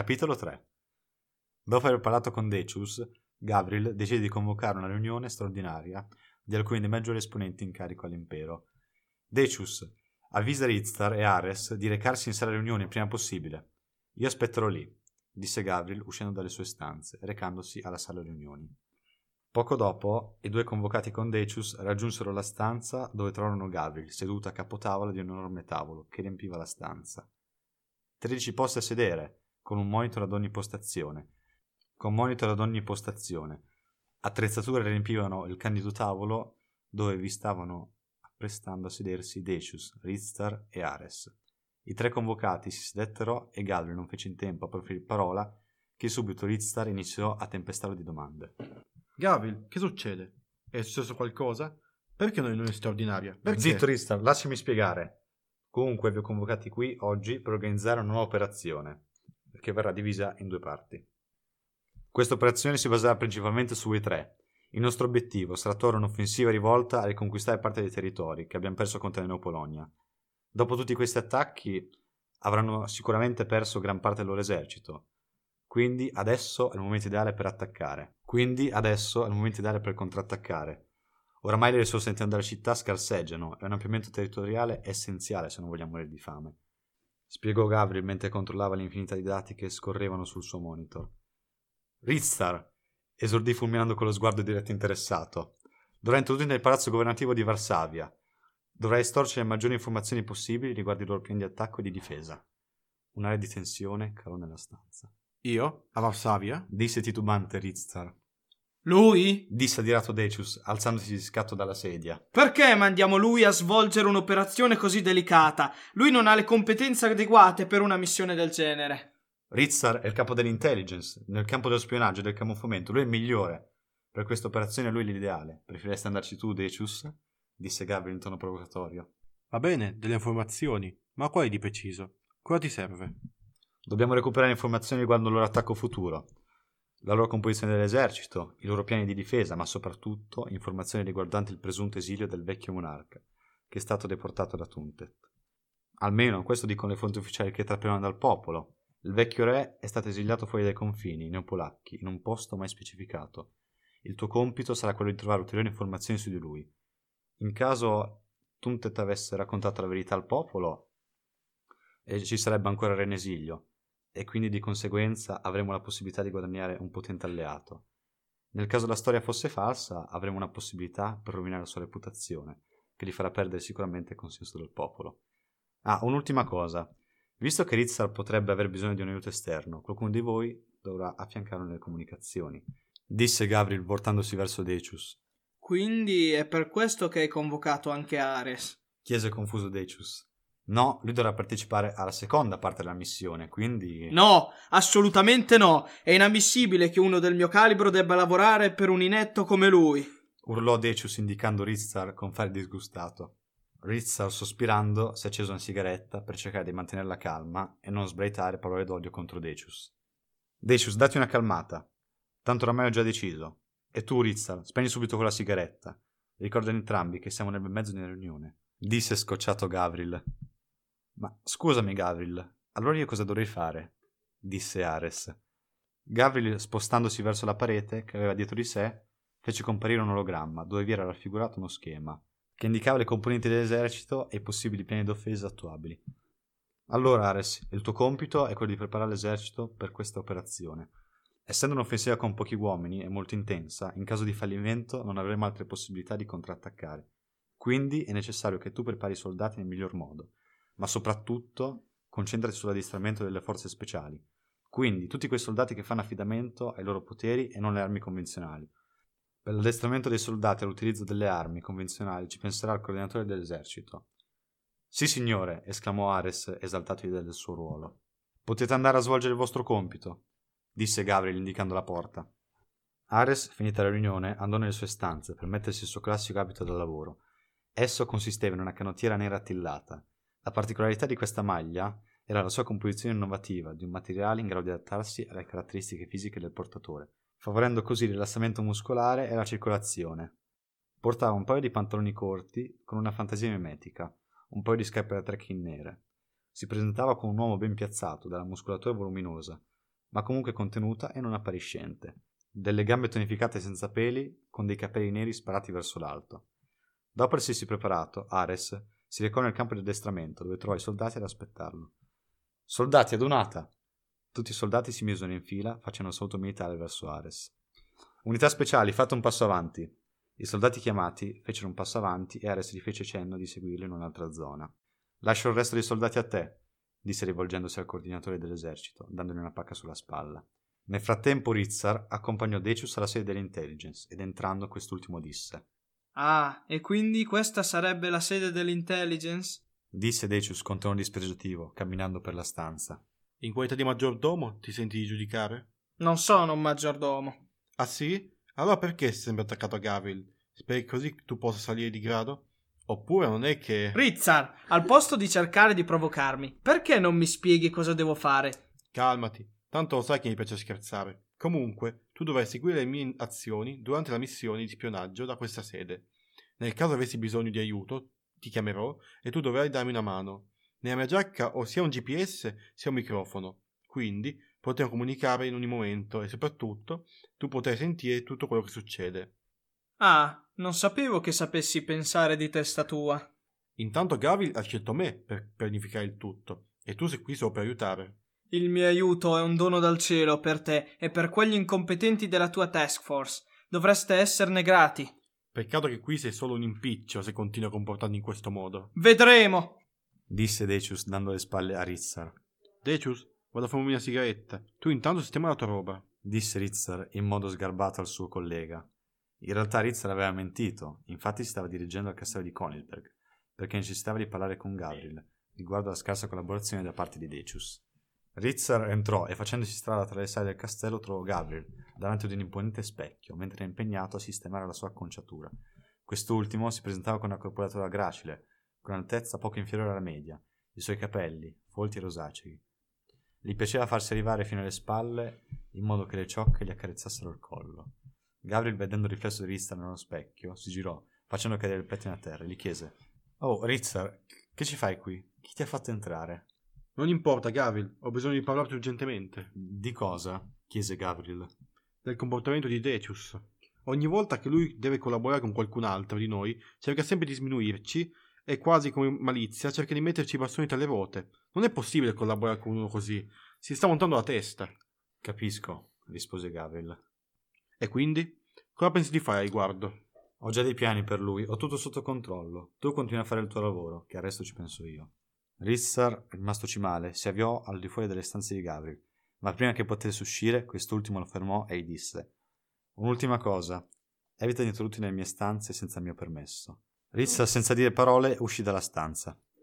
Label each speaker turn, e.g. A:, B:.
A: Capitolo 3 Dopo aver parlato con Decius, Gabriel decide di convocare una riunione straordinaria di alcuni dei maggiori esponenti in carico all'impero. Decius avvisa Ritzar e Ares di recarsi in sala riunione il prima possibile. Io aspetterò lì, disse Gabriel uscendo dalle sue stanze, recandosi alla sala riunioni. Poco dopo, i due convocati con Decius raggiunsero la stanza dove trovarono Gabriel, seduto a capotavola di un enorme tavolo che riempiva la stanza. Tredici posti a sedere, con un monitor ad ogni postazione. Con monitor ad ogni postazione. Attrezzature riempivano il candido tavolo dove vi stavano apprestando a sedersi Decius, Ritzar e Ares. I tre convocati si sedettero e Gabriel non fece in tempo a proferire parola che subito Ritzar iniziò a tempestarlo di domande.
B: Gabriel, che succede? È successo qualcosa? Perché una riunione straordinaria? Perché?
A: Zitto Ritzar, lasciami spiegare. Comunque vi ho convocati qui oggi per organizzare una nuova operazione, che verrà divisa in due parti. Questa operazione si baserà principalmente su voi tre. Il nostro obiettivo sarà torre un'offensiva rivolta a riconquistare parte dei territori che abbiamo perso contro la Neopolonia. Dopo tutti questi attacchi avranno sicuramente perso gran parte del loro esercito. Quindi adesso è il momento ideale per attaccare. Quindi adesso è il momento ideale per contrattaccare. Oramai le risorse all'interno della città scarseggiano e un ampliamento territoriale è essenziale se non vogliamo morire di fame. Spiegò Gabriel mentre controllava l'infinità di dati che scorrevano sul suo monitor. Ritzar, esordì fulminando con lo sguardo diretto interessato. Dovrà introdurre nel palazzo governativo di Varsavia. Dovrà estorcere le maggiori informazioni possibili riguardo i loro piani di attacco e di difesa. Un'area di tensione calò nella stanza.
B: Io? A Varsavia?
A: Disse titubante Ritzar.
C: Lui?
A: Disse adirato Decius, alzandosi di scatto dalla sedia.
C: Perché mandiamo lui a svolgere un'operazione così delicata? Lui non ha le competenze adeguate per una missione del genere.
A: Ritzar è il capo dell'intelligence, nel campo dello spionaggio e del camuffamento. Lui è il migliore. Per questa operazione lui è l'ideale. Preferiresti andarci tu, Decius? Disse Gabriel in tono provocatorio.
B: Va bene, delle informazioni, ma quali di preciso? Cosa ti serve?
A: Dobbiamo recuperare informazioni riguardo il loro attacco futuro la loro composizione dell'esercito, i loro piani di difesa, ma soprattutto informazioni riguardanti il presunto esilio del vecchio monarca, che è stato deportato da Tuntet. Almeno questo dicono le fonti ufficiali che trapelano dal popolo. Il vecchio re è stato esiliato fuori dai confini, neopolacchi, in un posto mai specificato. Il tuo compito sarà quello di trovare ulteriori informazioni su di lui. In caso Tuntet avesse raccontato la verità al popolo, e ci sarebbe ancora re in esilio, e quindi di conseguenza avremo la possibilità di guadagnare un potente alleato. Nel caso la storia fosse falsa, avremo una possibilità per rovinare la sua reputazione, che gli farà perdere sicuramente il consenso del popolo. Ah, un'ultima cosa. Visto che Ritzar potrebbe aver bisogno di un aiuto esterno, qualcuno di voi dovrà affiancarlo nelle comunicazioni, disse Gabriel voltandosi verso Decius.
C: Quindi è per questo che hai convocato anche Ares?
A: chiese confuso Decius. No, lui dovrà partecipare alla seconda parte della missione, quindi...
C: No, assolutamente no. È inammissibile che uno del mio calibro debba lavorare per un inetto come lui.
A: Urlò Decius indicando Rizzar con fare disgustato. Rizzar, sospirando, si è acceso una sigaretta per cercare di mantenere la calma e non sbraitare parole d'odio contro Decius. Decius, datti una calmata. Tanto oramai ho già deciso. E tu, Rizzar, spegni subito quella sigaretta. Ricordano entrambi che siamo nel mezzo di una riunione. Disse scocciato Gavril. Ma scusami, Gavril, allora io cosa dovrei fare? disse Ares. Gavril, spostandosi verso la parete che aveva dietro di sé, fece comparire un ologramma dove vi era raffigurato uno schema che indicava le componenti dell'esercito e i possibili piani d'offesa attuabili. Allora, Ares, il tuo compito è quello di preparare l'esercito per questa operazione. Essendo un'offensiva con pochi uomini e molto intensa, in caso di fallimento non avremo altre possibilità di contrattaccare. Quindi è necessario che tu prepari i soldati nel miglior modo ma soprattutto concentrati sull'addestramento delle forze speciali. Quindi tutti quei soldati che fanno affidamento ai loro poteri e non alle armi convenzionali. Per l'addestramento dei soldati all'utilizzo delle armi convenzionali ci penserà il coordinatore dell'esercito. Sì, signore, esclamò Ares, esaltato del suo ruolo. Potete andare a svolgere il vostro compito, disse Gabriel indicando la porta. Ares, finita la riunione, andò nelle sue stanze per mettersi il suo classico abito da lavoro. Esso consisteva in una canottiera nera attillata, la particolarità di questa maglia era la sua composizione innovativa di un materiale in grado di adattarsi alle caratteristiche fisiche del portatore, favorendo così il rilassamento muscolare e la circolazione. Portava un paio di pantaloni corti con una fantasia mimetica, un paio di scarpe da trekking nere. Si presentava come un uomo ben piazzato, dalla muscolatura voluminosa, ma comunque contenuta e non appariscente. Delle gambe tonificate senza peli, con dei capelli neri sparati verso l'alto. Dopo essersi preparato, Ares si recò nel campo di addestramento, dove trovò i soldati ad aspettarlo. Soldati, adunata! Tutti i soldati si misero in fila, facendo un saluto militare verso Ares. Unità speciali, fate un passo avanti. I soldati chiamati fecero un passo avanti e Ares gli fece cenno di seguirlo in un'altra zona. Lascio il resto dei soldati a te, disse rivolgendosi al coordinatore dell'esercito, dandogli una pacca sulla spalla. Nel frattempo Rizzar accompagnò Decius alla sede dell'intelligence ed entrando quest'ultimo disse
C: Ah, e quindi questa sarebbe la sede dell'intelligence?
A: disse Decius con tono dispregiativo, camminando per la stanza.
B: In qualità di maggiordomo ti senti di giudicare?
C: Non sono un maggiordomo.
B: Ah sì? Allora perché sei sempre attaccato a Gavril? Speri così tu possa salire di grado? Oppure non è che...
C: Rizzar, al posto di cercare di provocarmi, perché non mi spieghi cosa devo fare?
B: Calmati, tanto lo sai che mi piace scherzare. Comunque, tu dovrai seguire le mie azioni durante la missione di spionaggio da questa sede. Nel caso avessi bisogno di aiuto, ti chiamerò e tu dovrai darmi una mano. Nella mia giacca ho sia un GPS sia un microfono, quindi potremo comunicare in ogni momento e soprattutto tu potrai sentire tutto quello che succede.
C: Ah, non sapevo che sapessi pensare di testa tua.
B: Intanto Gavil ha scelto me per pianificare il tutto e tu sei qui solo per aiutare.
C: Il mio aiuto è un dono dal cielo per te e per quegli incompetenti della tua task force. Dovreste esserne grati.
B: Peccato che qui sei solo un impiccio se continui a comportarti in questo modo.
C: Vedremo!
A: disse Decius dando le spalle a Rizzar.
B: Decius, vado a fumarmi una sigaretta. Tu intanto sistema la tua roba.
A: disse Rizzar in modo sgarbato al suo collega. In realtà Rizzar aveva mentito, infatti si stava dirigendo al castello di Konigsberg, perché necessitava di parlare con Gabriel riguardo alla scarsa collaborazione da parte di Decius. Rizzar entrò e facendosi strada tra le sale del castello trovò Gabriel davanti ad un imponente specchio, mentre era impegnato a sistemare la sua acconciatura. Quest'ultimo si presentava con una corporatura gracile, con un'altezza poco inferiore alla media, i suoi capelli, folti e rosacei. Gli piaceva farsi arrivare fino alle spalle in modo che le ciocche gli accarezzassero il collo. Gabriel, vedendo il riflesso di Rizzar nello specchio, si girò, facendo cadere il pettine a terra, e gli chiese: Oh, Rizzar, che ci fai qui? Chi ti ha fatto entrare?
B: Non importa, Gavril, ho bisogno di parlarti urgentemente.
A: Di cosa? chiese Gabriel.
B: Del comportamento di Decius. Ogni volta che lui deve collaborare con qualcun altro di noi, cerca sempre di sminuirci e quasi come malizia cerca di metterci i bastoni tra le ruote. Non è possibile collaborare con uno così. Si sta montando la testa.
A: Capisco, rispose Gabriel.
B: E quindi? Cosa pensi di fare a riguardo?
A: Ho già dei piani per lui, ho tutto sotto controllo. Tu continui a fare il tuo lavoro, che al resto ci penso io. Rizzar, rimastoci male, si avviò al di fuori delle stanze di Gabriel, ma prima che potesse uscire, quest'ultimo lo fermò e gli disse: Un'ultima cosa, evita di introdurti nelle mie stanze senza il mio permesso. Rizzar, senza dire parole, uscì dalla stanza.